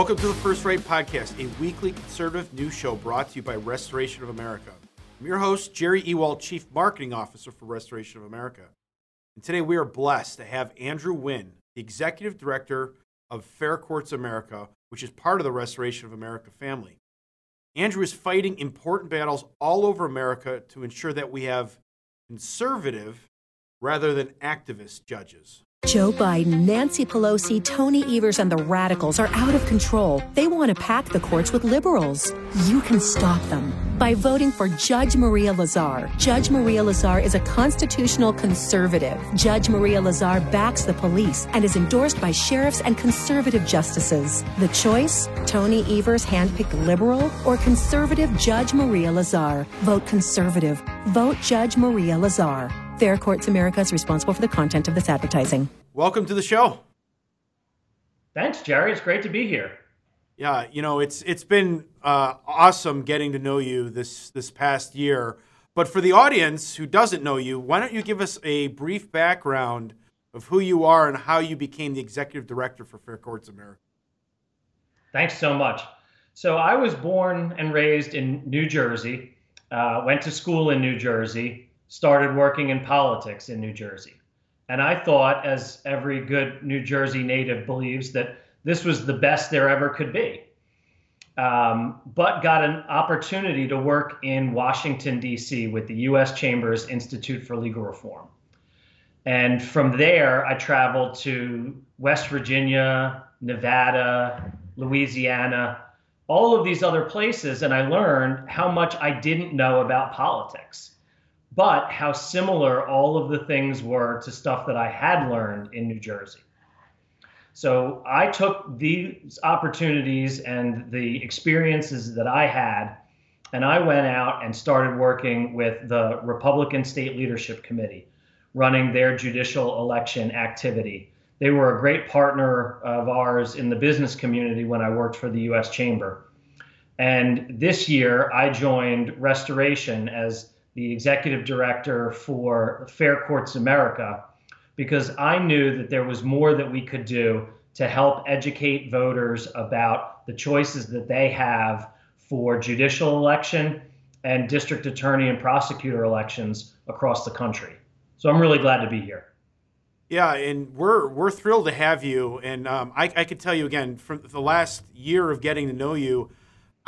Welcome to the First Rate Podcast, a weekly conservative news show brought to you by Restoration of America. I'm your host, Jerry Ewald, Chief Marketing Officer for Restoration of America. And today we are blessed to have Andrew Wynn, the Executive Director of Fair Courts America, which is part of the Restoration of America family. Andrew is fighting important battles all over America to ensure that we have conservative rather than activist judges. Joe Biden, Nancy Pelosi, Tony Evers, and the radicals are out of control. They want to pack the courts with liberals. You can stop them by voting for Judge Maria Lazar. Judge Maria Lazar is a constitutional conservative. Judge Maria Lazar backs the police and is endorsed by sheriffs and conservative justices. The choice? Tony Evers, handpicked liberal, or conservative Judge Maria Lazar. Vote conservative. Vote Judge Maria Lazar. Fair Courts America is responsible for the content of this advertising. Welcome to the show. Thanks, Jerry. It's great to be here. Yeah, you know, it's it's been uh, awesome getting to know you this this past year. But for the audience who doesn't know you, why don't you give us a brief background of who you are and how you became the executive director for Fair Courts America? Thanks so much. So I was born and raised in New Jersey. Uh, went to school in New Jersey started working in politics in New Jersey. And I thought, as every good New Jersey native believes, that this was the best there ever could be. Um, but got an opportunity to work in Washington, D.C. with the U.S. Chambers Institute for Legal Reform. And from there, I traveled to West Virginia, Nevada, Louisiana, all of these other places, and I learned how much I didn't know about politics but how similar all of the things were to stuff that I had learned in New Jersey. So I took these opportunities and the experiences that I had, and I went out and started working with the Republican State Leadership Committee, running their judicial election activity. They were a great partner of ours in the business community when I worked for the US Chamber. And this year, I joined Restoration as the executive director for Fair Courts America, because I knew that there was more that we could do to help educate voters about the choices that they have for judicial election and district attorney and prosecutor elections across the country. So I'm really glad to be here. Yeah, and we're we're thrilled to have you. And um, I, I could tell you again from the last year of getting to know you,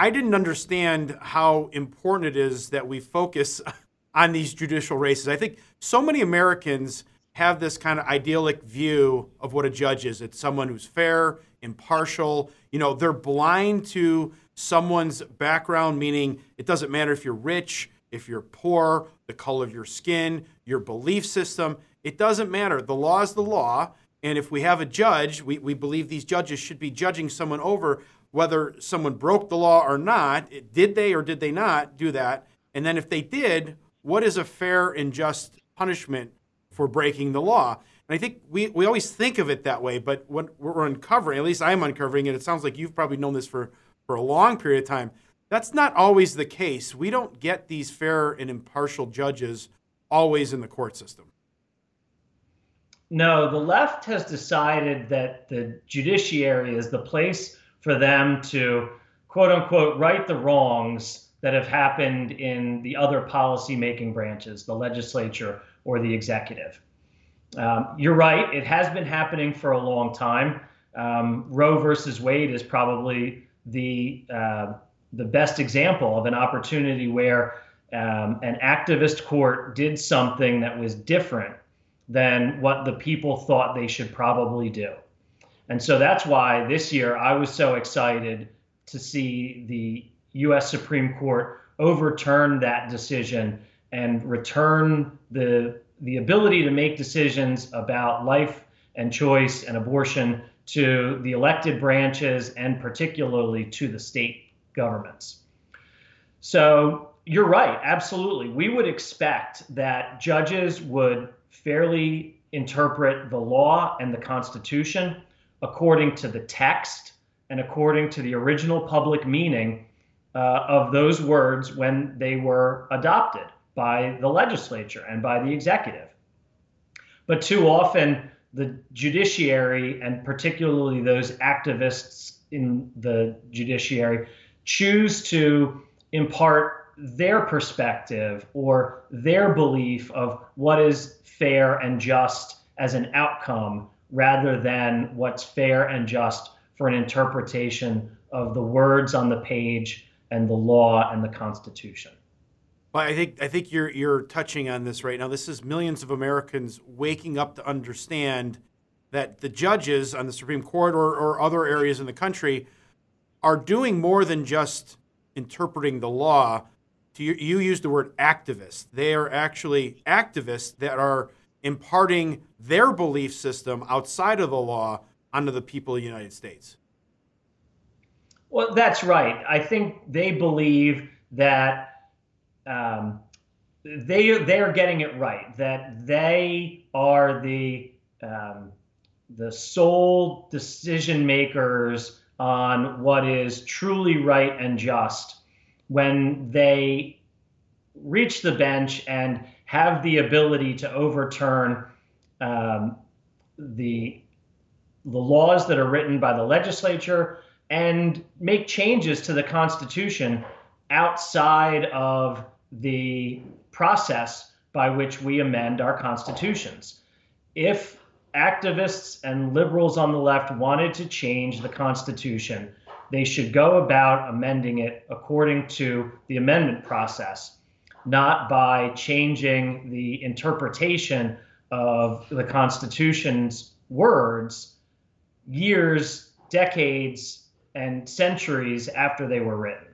I didn't understand how important it is that we focus on these judicial races. I think so many Americans have this kind of idyllic view of what a judge is. It's someone who's fair, impartial. You know, they're blind to someone's background, meaning it doesn't matter if you're rich, if you're poor, the color of your skin, your belief system. It doesn't matter. The law is the law. And if we have a judge, we, we believe these judges should be judging someone over whether someone broke the law or not. Did they or did they not do that? And then if they did, what is a fair and just punishment for breaking the law? And I think we, we always think of it that way, but what we're uncovering, at least I'm uncovering it, it sounds like you've probably known this for, for a long period of time. That's not always the case. We don't get these fair and impartial judges always in the court system. No, the left has decided that the judiciary is the place for them to quote unquote right the wrongs that have happened in the other policy making branches, the legislature or the executive. Um, you're right, it has been happening for a long time. Um, Roe versus Wade is probably the uh, the best example of an opportunity where um, an activist court did something that was different than what the people thought they should probably do. And so that's why this year I was so excited to see the U.S. Supreme Court overturn that decision and return the the ability to make decisions about life and choice and abortion to the elected branches and particularly to the state governments. So you're right, absolutely. We would expect that judges would fairly interpret the law and the Constitution according to the text and according to the original public meaning uh, of those words when they were adopted by the legislature and by the executive. But too often, the judiciary and particularly those activists in the judiciary choose to impart their perspective or their belief of what is fair and just as an outcome rather than what's fair and just for an interpretation of the words on the page and the law and the Constitution. Well, I think I think you're you're touching on this right now. This is millions of Americans waking up to understand that the judges on the Supreme Court or, or other areas in the country are doing more than just interpreting the law. You, you used the word activist. They are actually activists that are imparting their belief system outside of the law onto the people of the United States. Well, that's right. I think they believe that um, they they are getting it right. That they are the um, the sole decision makers on what is truly right and just when they reach the bench and have the ability to overturn um, the the laws that are written by the legislature and make changes to the Constitution outside of the process by which we amend our constitutions. If activists and liberals on the left wanted to change the Constitution, they should go about amending it according to the amendment process, not by changing the interpretation of the Constitution's words years, decades, and centuries after they were written.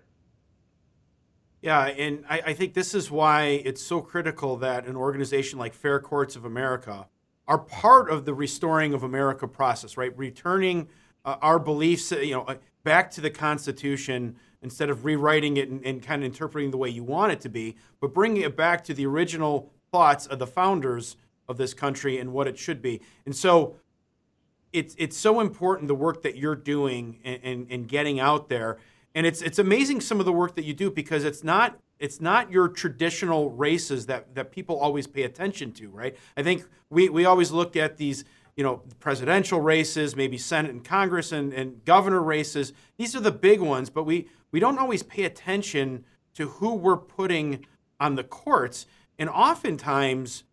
Yeah, and I, I, think this is why it's so critical that an organization like Fair Courts of America are part of the restoring of America process, right? Returning uh, our beliefs, you know, uh, back to the Constitution instead of rewriting it and, and kind of interpreting the way you want it to be, but bringing it back to the original thoughts of the founders of this country and what it should be. And so it's it's so important the work that you're doing and, and, and getting out there. And it's it's amazing some of the work that you do because it's not it's not your traditional races that, that people always pay attention to, right? I think we, we always look at these, you know, presidential races, maybe Senate and Congress and, and governor races. These are the big ones, but we, we don't always pay attention to who we're putting on the courts. And oftentimes,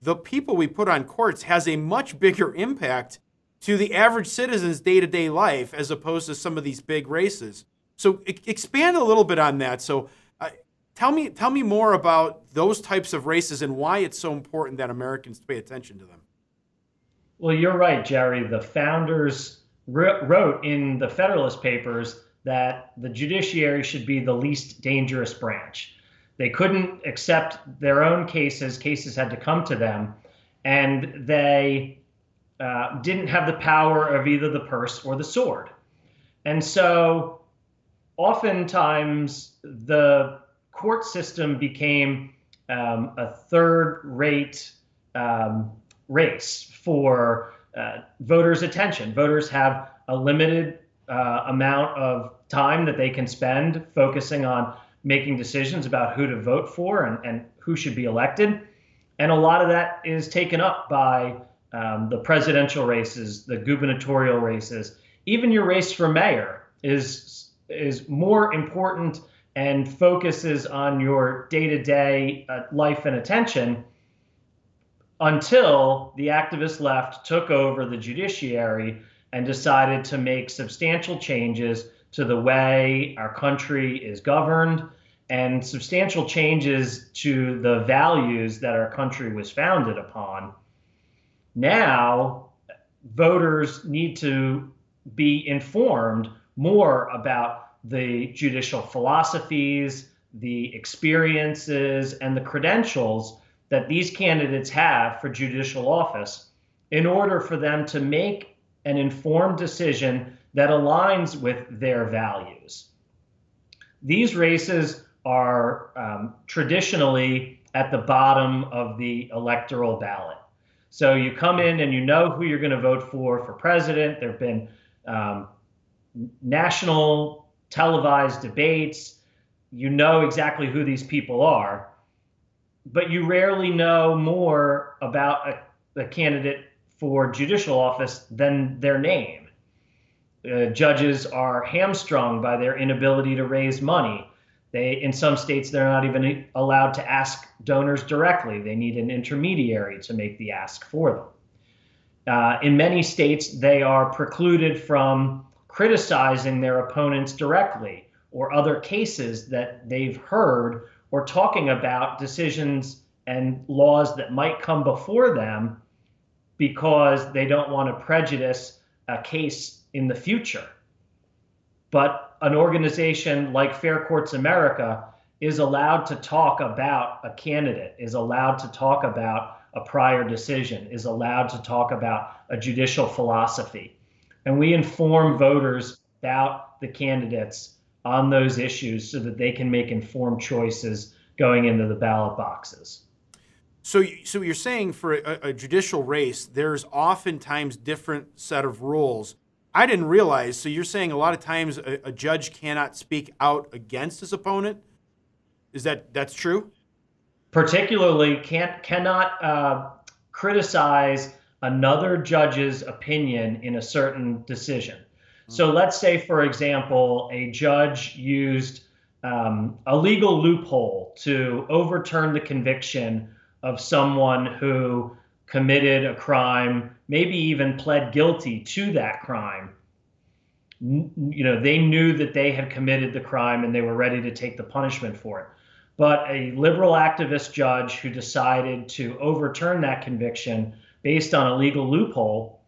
the people we put on courts has a much bigger impact to the average citizen's day to day life as opposed to some of these big races. So, expand a little bit on that. So, uh, Tell me, tell me more about those types of races and why it's so important that Americans pay attention to them. Well, you're right, Jerry. The founders wrote in the Federalist Papers that the judiciary should be the least dangerous branch. They couldn't accept their own cases, cases had to come to them, and they uh, didn't have the power of either the purse or the sword. And so oftentimes the court system became um, a third rate um, race for uh, voters' attention. Voters have a limited uh, amount of time that they can spend focusing on making decisions about who to vote for and, and who should be elected. And a lot of that is taken up by um, the presidential races, the gubernatorial races. Even your race for mayor is is more important and focuses on your day to day life and attention until the activist left took over the judiciary and decided to make substantial changes to the way our country is governed and substantial changes to the values that our country was founded upon. Now, voters need to be informed more about the judicial philosophies, the experiences, and the credentials that these candidates have for judicial office in order for them to make an informed decision that aligns with their values. These races are um, traditionally at the bottom of the electoral ballot. So you come in and you know who you're going to vote for for president. There have been um, national televised debates. You know exactly who these people are, but you rarely know more about a, a candidate for judicial office than their name. uh, judges are hamstrung by their inability to raise money. They, in some states, they're not even allowed to ask donors directly. They need an intermediary to make the ask for them. Uh, in many states, they are precluded from criticizing their opponents directly or other cases that they've heard or talking about decisions and laws that might come before them because they don't want to prejudice a case in the future. But an organization like Fair Courts America is allowed to talk about a candidate, is allowed to talk about a prior decision, is allowed to talk about a judicial philosophy. And we inform voters about the candidates on those issues so that they can make informed choices going into the ballot boxes. So, so you're saying for a, a, judicial race, there's oftentimes different set of rules. I didn't realize. So you're saying a lot of times a, a judge cannot speak out against his opponent. Is that that's true? Particularly, can't cannot uh, criticize another judge's opinion in a certain decision. So let's say, for example, a judge used um, a legal loophole to overturn the conviction of someone who committed a crime, maybe even pled guilty to that crime. You know, they knew that they had committed the crime and they were ready to take the punishment for it. But a liberal activist judge who decided to overturn that conviction based on a legal loophole,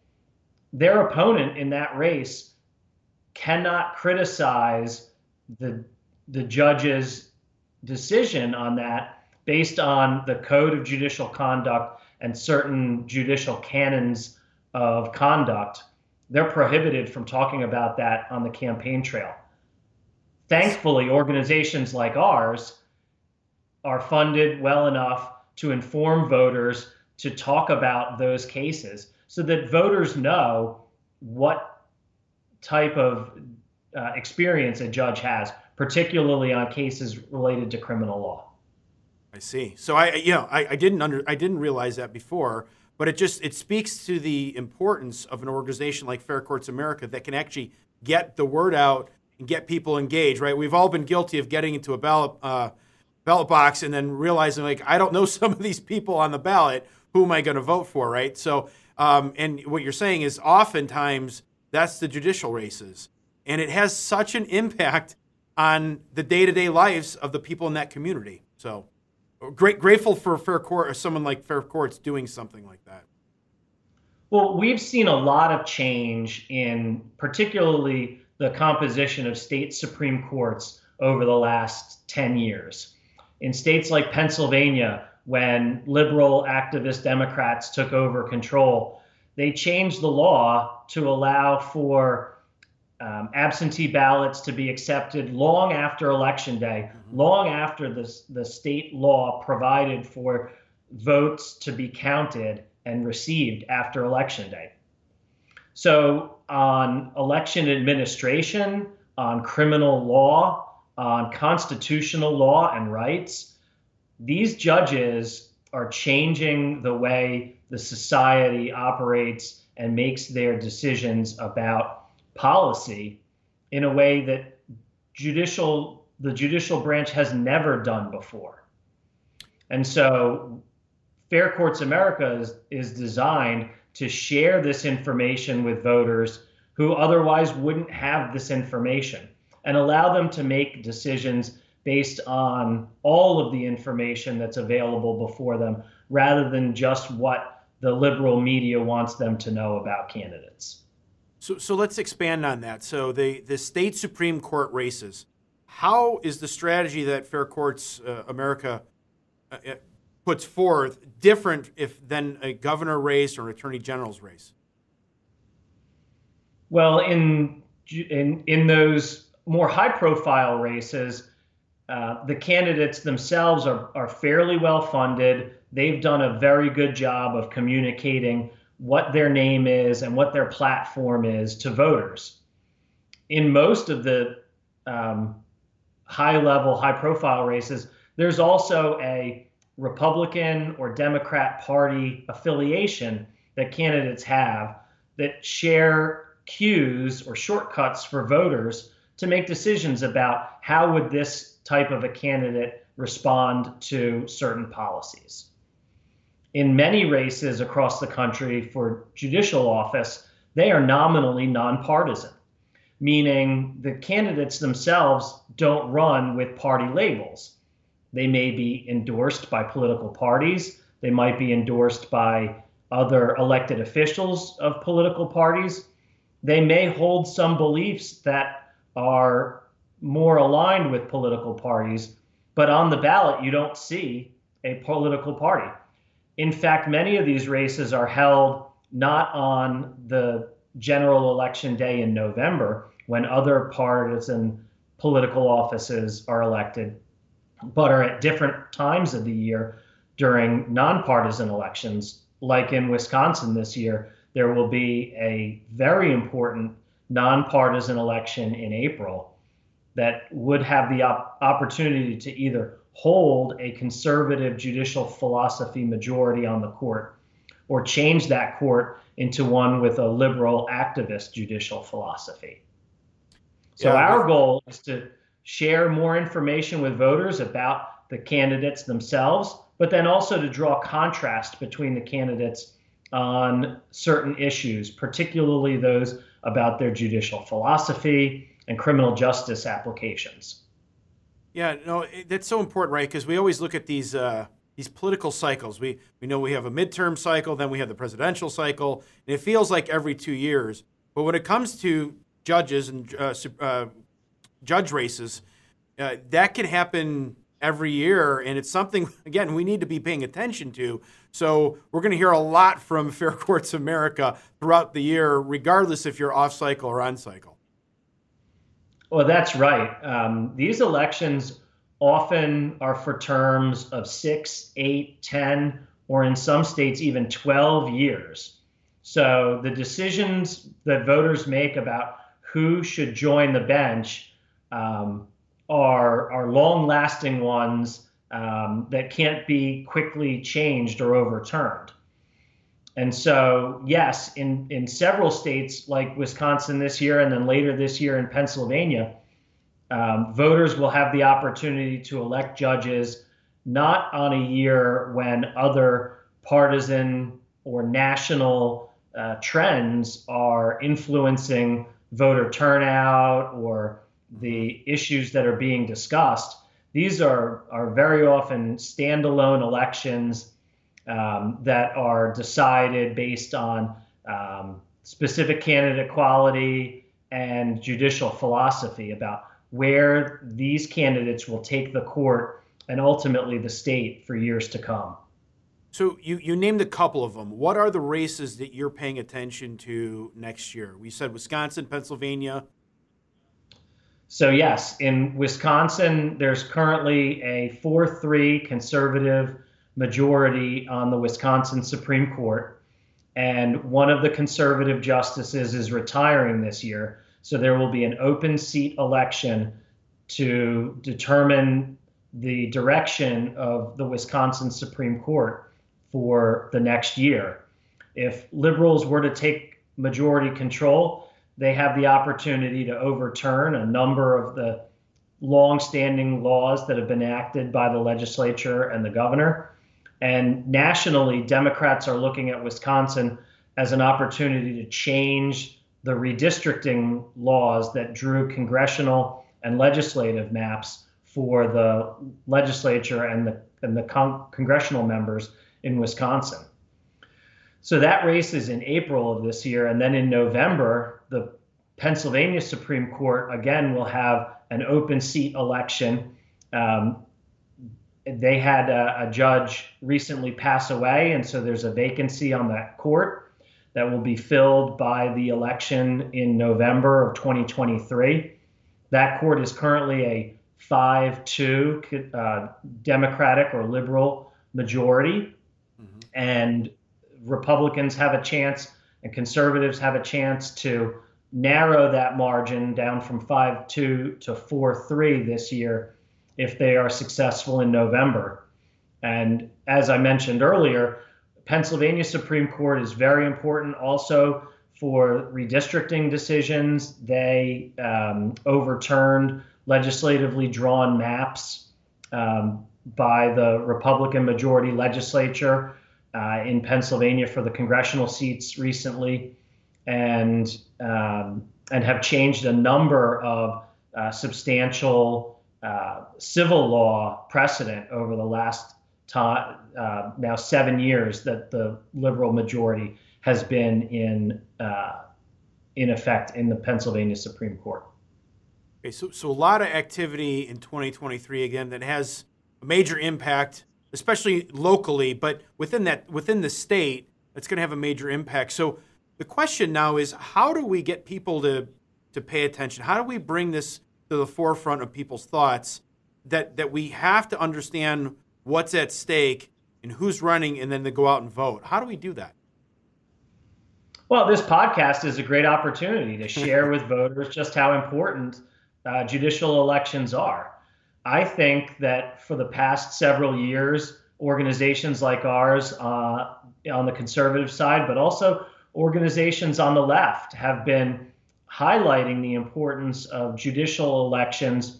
their opponent in that race cannot criticize the the judge's decision on that based on the code of judicial conduct and certain judicial canons of conduct they're prohibited from talking about that on the campaign trail thankfully organizations like ours are funded well enough to inform voters to talk about those cases so that voters know what type of uh, experience a judge has, particularly on cases related to criminal law. I see. So I, you know, I, I didn't under, I didn't realize that before, but it just it speaks to the importance of an organization like Fair Courts America that can actually get the word out and get people engaged. Right? We've all been guilty of getting into a ballot uh, ballot box and then realizing like I don't know some of these people on the ballot. Who am I going to vote for? Right? So, um, and what you're saying is oftentimes that's the judicial races. And it has such an impact on the day to day lives of the people in that community. So, great, grateful for Fair Court or someone like Fair Courts doing something like that. Well, we've seen a lot of change in particularly the composition of state Supreme Courts over the last 10 years. In states like Pennsylvania, when liberal activist Democrats took over control, they changed the law to allow for um, absentee ballots to be accepted long after election day, mm-hmm. long after the, the state law provided for votes to be counted and received after election day. So, on election administration, on criminal law, on constitutional law and rights, these judges are changing the way the society operates and makes their decisions about policy in a way that judicial the judicial branch has never done before. And so Fair Courts America is, is designed to share this information with voters who otherwise wouldn't have this information and allow them to make decisions based on all of the information that's available before them rather than just what the liberal media wants them to know about candidates. So, so let's expand on that. So, the, the state Supreme Court races, how is the strategy that Fair Courts uh, America uh, uh puts forth different if than a governor race or attorney general's race? Well, in in in those more high profile races, uh, the candidates themselves are are fairly well funded they've done a very good job of communicating what their name is and what their platform is to voters. In most of the um, high level, high profile races, there's also a Republican or Democrat Party affiliation that candidates have that share cues or shortcuts for voters to make decisions about how would this type of a candidate respond to certain policies. In many races across the country for judicial office, they are nominally nonpartisan, meaning the candidates themselves don't run with party labels. They may be endorsed by political parties, they might be endorsed by other elected officials of political parties. They may hold some beliefs that are more aligned with political parties, but on the ballot, you don't see a political party. In fact, many of these races are held not on the general election day in November when other partisan political offices are elected, but are at different times of the year during nonpartisan elections. Like in Wisconsin this year, there will be a very important nonpartisan election in April that would have the op- opportunity to either hold a conservative judicial philosophy majority on the court or change that court into one with a liberal activist judicial philosophy. So, yeah, our goal is to share more information with voters about the candidates themselves, but then also to draw contrast between the candidates on certain issues, particularly those about their judicial philosophy and criminal justice applications. Yeah, no, that's so important, right? Because we always look at these uh, these political cycles. We we know we have a midterm cycle, then we have the presidential cycle, and it feels like every two years. But when it comes to judges and uh, uh, judge races, uh, that can happen every year, and it's something again we need to be paying attention to. So we're going to hear a lot from Fair Courts America throughout the year, regardless if you're off cycle or on cycle. Well, that's right. Um, these elections often are for terms of six, eight, 10, or in some states, even 12 years. So the decisions that voters make about who should join the bench um, are, are long lasting ones um, that can't be quickly changed or overturned. And so, yes, in, in several states like Wisconsin this year, and then later this year in Pennsylvania, um, voters will have the opportunity to elect judges not on a year when other partisan or national uh, trends are influencing voter turnout or the issues that are being discussed. These are, are very often standalone elections um, that are decided based on um, specific candidate quality and judicial philosophy about where these candidates will take the court and ultimately the state for years to come. So you, you named a couple of them. What are the races that you're paying attention to next year? We said Wisconsin, Pennsylvania. So yes, in Wisconsin, there's currently a 4-3 conservative majority on the Wisconsin Supreme Court. And one of the conservative justices is retiring this year. So there will be an open seat election to determine the direction of the Wisconsin Supreme Court for the next year. If liberals were to take majority control, they have the opportunity to overturn a number of the long-standing laws that have been enacted by the legislature and the governor. And nationally, Democrats are looking at Wisconsin as an opportunity to change the redistricting laws that drew congressional and legislative maps for the legislature and the and the con- congressional members in Wisconsin. So that race is in April of this year, and then in November, the Pennsylvania Supreme Court again will have an open seat election. Um, they had a, a, judge recently pass away, and so there's a vacancy on that court that will be filled by the election in November of 2023. That court is currently a 5 2 uh, Democratic or liberal majority, mm-hmm. and Republicans have a chance and conservatives have a chance to narrow that margin down from 5 2 to 4 3 this year if they are successful in November. And as I mentioned earlier, Pennsylvania Supreme Court is very important also for redistricting decisions. They um, overturned legislatively drawn maps um, by the Republican majority legislature uh, in Pennsylvania for the congressional seats recently, and um, and have changed a number of uh, substantial uh, civil law precedent over the last uh, now seven years that the liberal majority has been in uh, in effect in the Pennsylvania Supreme Court. Okay, so so a lot of activity in 2023 again that has a major impact, especially locally, but within that within the state, it's going to have a major impact. So the question now is, how do we get people to to pay attention? How do we bring this to the forefront of people's thoughts? That that we have to understand what's at stake and who's running, and then to go out and vote. How do we do that? Well, this podcast is a great opportunity to share with voters just how important uh, judicial elections are. I think that for the past several years, organizations like ours uh, on the conservative side, but also organizations on the left, have been highlighting the importance of judicial elections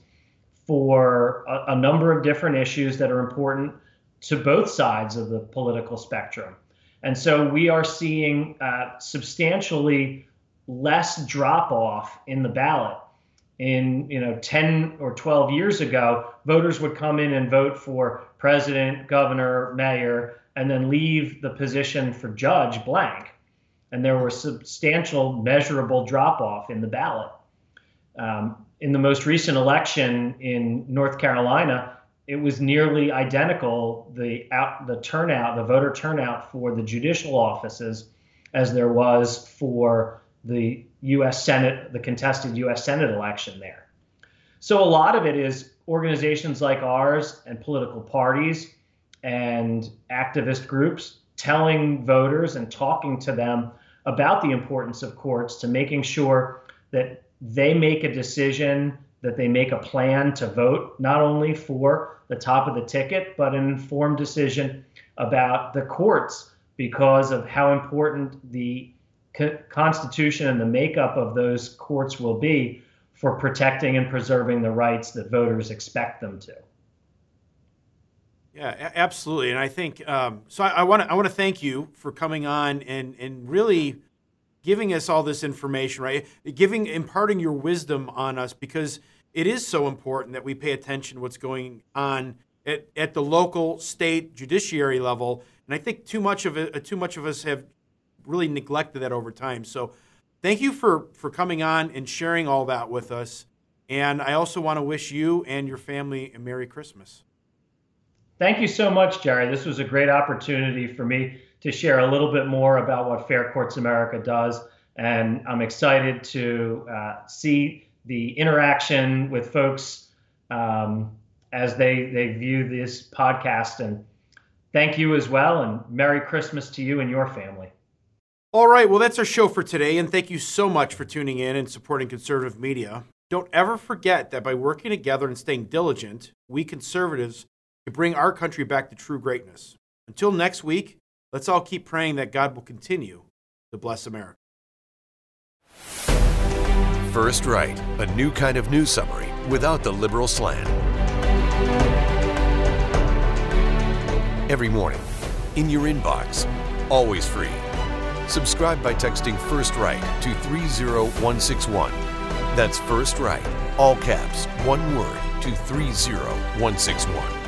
for a, a number of different issues that are important to both sides of the political spectrum. And so we are seeing uh, substantially less drop off in the ballot. In you know 10 or 12 years ago, voters would come in and vote for president, governor, mayor, and then leave the position for judge blank. And there was substantial measurable drop off in the ballot. Um, in the most recent election in North Carolina, it was nearly identical the out the turnout, the voter turnout for the judicial offices as there was for the U.S. Senate, the contested U.S. Senate election there. So a lot of it is organizations like ours and political parties and activist groups telling voters and talking to them about the importance of courts to making sure that they make a decision that they make a plan to vote not only for the top of the ticket, but an informed decision about the courts because of how important the co- Constitution and the makeup of those courts will be for protecting and preserving the rights that voters expect them to. Yeah, absolutely, and I think um, so. I want to I want to thank you for coming on and and really giving us all this information, right? Giving imparting your wisdom on us because it is so important that we pay attention to what's going on at, at the local, state, judiciary level. And I think too much of it, uh, too much of us have really neglected that over time. So, thank you for for coming on and sharing all that with us. And I also want to wish you and your family a Merry Christmas. Thank you so much, Jerry. This was a great opportunity for me to share a little bit more about what Fair Courts America does. And I'm excited to uh, see the interaction with folks um, as they they view this podcast. And thank you as well, and Merry Christmas to you and your family. All right, well, that's our show for today, and thank you so much for tuning in and supporting conservative media. Don't ever forget that by working together and staying diligent, we conservatives can bring our country back to true greatness. Until next week, let's all keep praying that God will continue to bless America. First Right, a new kind of news summary without the liberal slant. Every morning, in your inbox, always free. Subscribe by texting First Right to 30161. That's First Right, all caps, one word, to 30161.